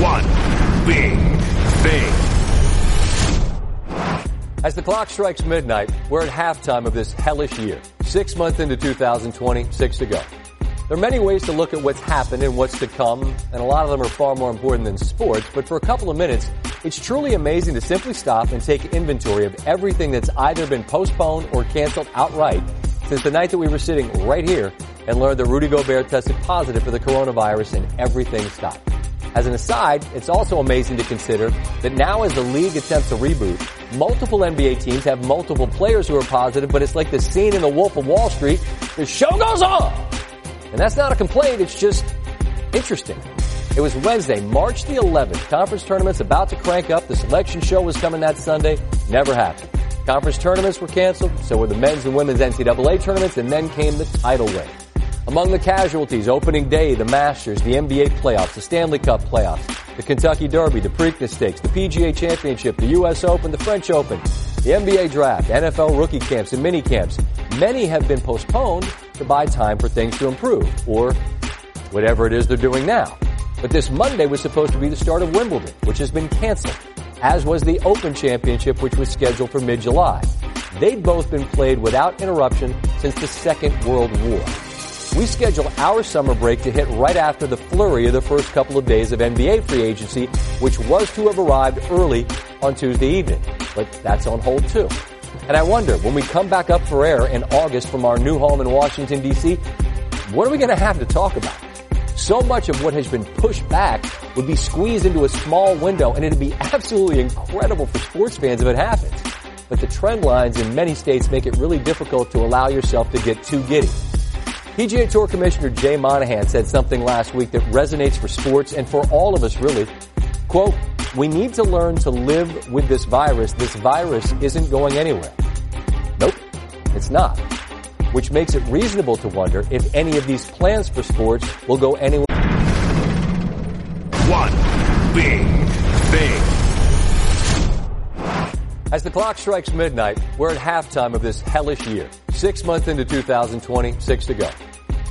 One big thing. As the clock strikes midnight, we're at halftime of this hellish year. Six months into 2020, six to go. There are many ways to look at what's happened and what's to come, and a lot of them are far more important than sports, but for a couple of minutes, it's truly amazing to simply stop and take inventory of everything that's either been postponed or canceled outright since the night that we were sitting right here and learned that Rudy Gobert tested positive for the coronavirus and everything stopped. As an aside, it's also amazing to consider that now as the league attempts to reboot, multiple NBA teams have multiple players who are positive, but it's like the scene in The Wolf of Wall Street. The show goes on! And that's not a complaint, it's just interesting. It was Wednesday, March the 11th. Conference tournaments about to crank up. The selection show was coming that Sunday. Never happened. Conference tournaments were canceled, so were the men's and women's NCAA tournaments, and then came the tidal wave. Among the casualties, opening day, the Masters, the NBA playoffs, the Stanley Cup playoffs, the Kentucky Derby, the Preakness Stakes, the PGA Championship, the U.S. Open, the French Open, the NBA Draft, NFL rookie camps, and mini camps. Many have been postponed to buy time for things to improve, or whatever it is they're doing now. But this Monday was supposed to be the start of Wimbledon, which has been canceled, as was the Open Championship, which was scheduled for mid-July. They'd both been played without interruption since the Second World War. We schedule our summer break to hit right after the flurry of the first couple of days of NBA free agency, which was to have arrived early on Tuesday evening. But that's on hold too. And I wonder, when we come back up for air in August from our new home in Washington DC, what are we going to have to talk about? So much of what has been pushed back would be squeezed into a small window and it'd be absolutely incredible for sports fans if it happens. But the trend lines in many states make it really difficult to allow yourself to get too giddy. PGA Tour Commissioner Jay Monahan said something last week that resonates for sports and for all of us really. Quote, we need to learn to live with this virus. This virus isn't going anywhere. Nope, it's not. Which makes it reasonable to wonder if any of these plans for sports will go anywhere. One big thing. As the clock strikes midnight, we're at halftime of this hellish year. Six months into 2020, six to go.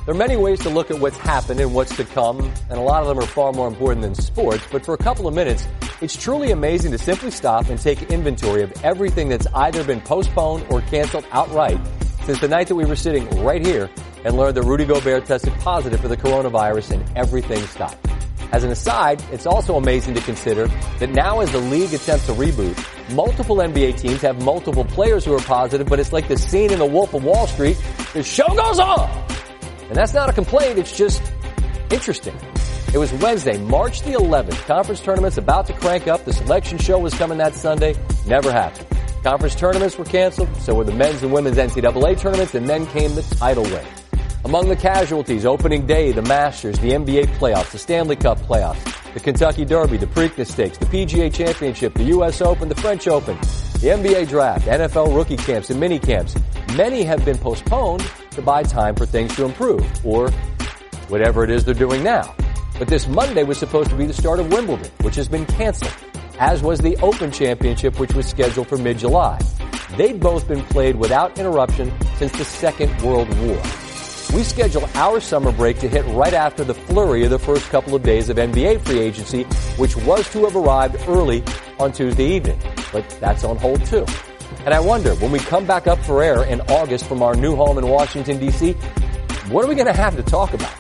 There are many ways to look at what's happened and what's to come, and a lot of them are far more important than sports, but for a couple of minutes, it's truly amazing to simply stop and take inventory of everything that's either been postponed or canceled outright since the night that we were sitting right here and learned that Rudy Gobert tested positive for the coronavirus and everything stopped. As an aside, it's also amazing to consider that now as the league attempts to reboot, multiple NBA teams have multiple players who are positive, but it's like the scene in The Wolf of Wall Street. The show goes on! And that's not a complaint, it's just interesting. It was Wednesday, March the 11th. Conference tournaments about to crank up. The selection show was coming that Sunday. Never happened. Conference tournaments were canceled, so were the men's and women's NCAA tournaments, and then came the tidal wave. Among the casualties, opening day, the Masters, the NBA playoffs, the Stanley Cup playoffs, the Kentucky Derby, the Preakness Stakes, the PGA Championship, the U.S. Open, the French Open, the NBA Draft, NFL rookie camps, and mini camps. Many have been postponed to buy time for things to improve, or whatever it is they're doing now. But this Monday was supposed to be the start of Wimbledon, which has been canceled, as was the Open Championship, which was scheduled for mid-July. They'd both been played without interruption since the Second World War. We schedule our summer break to hit right after the flurry of the first couple of days of NBA free agency, which was to have arrived early on Tuesday evening. But that's on hold too. And I wonder, when we come back up for air in August from our new home in Washington DC, what are we going to have to talk about?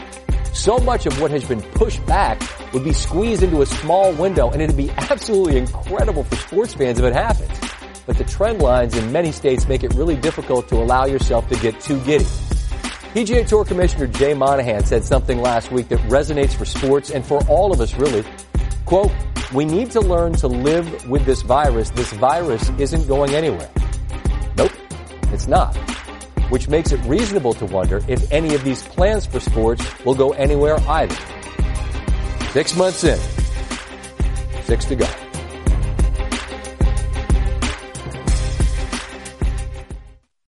So much of what has been pushed back would be squeezed into a small window and it'd be absolutely incredible for sports fans if it happens. But the trend lines in many states make it really difficult to allow yourself to get too giddy. PGA Tour Commissioner Jay Monahan said something last week that resonates for sports and for all of us really. Quote, we need to learn to live with this virus. This virus isn't going anywhere. Nope, it's not. Which makes it reasonable to wonder if any of these plans for sports will go anywhere either. Six months in, six to go.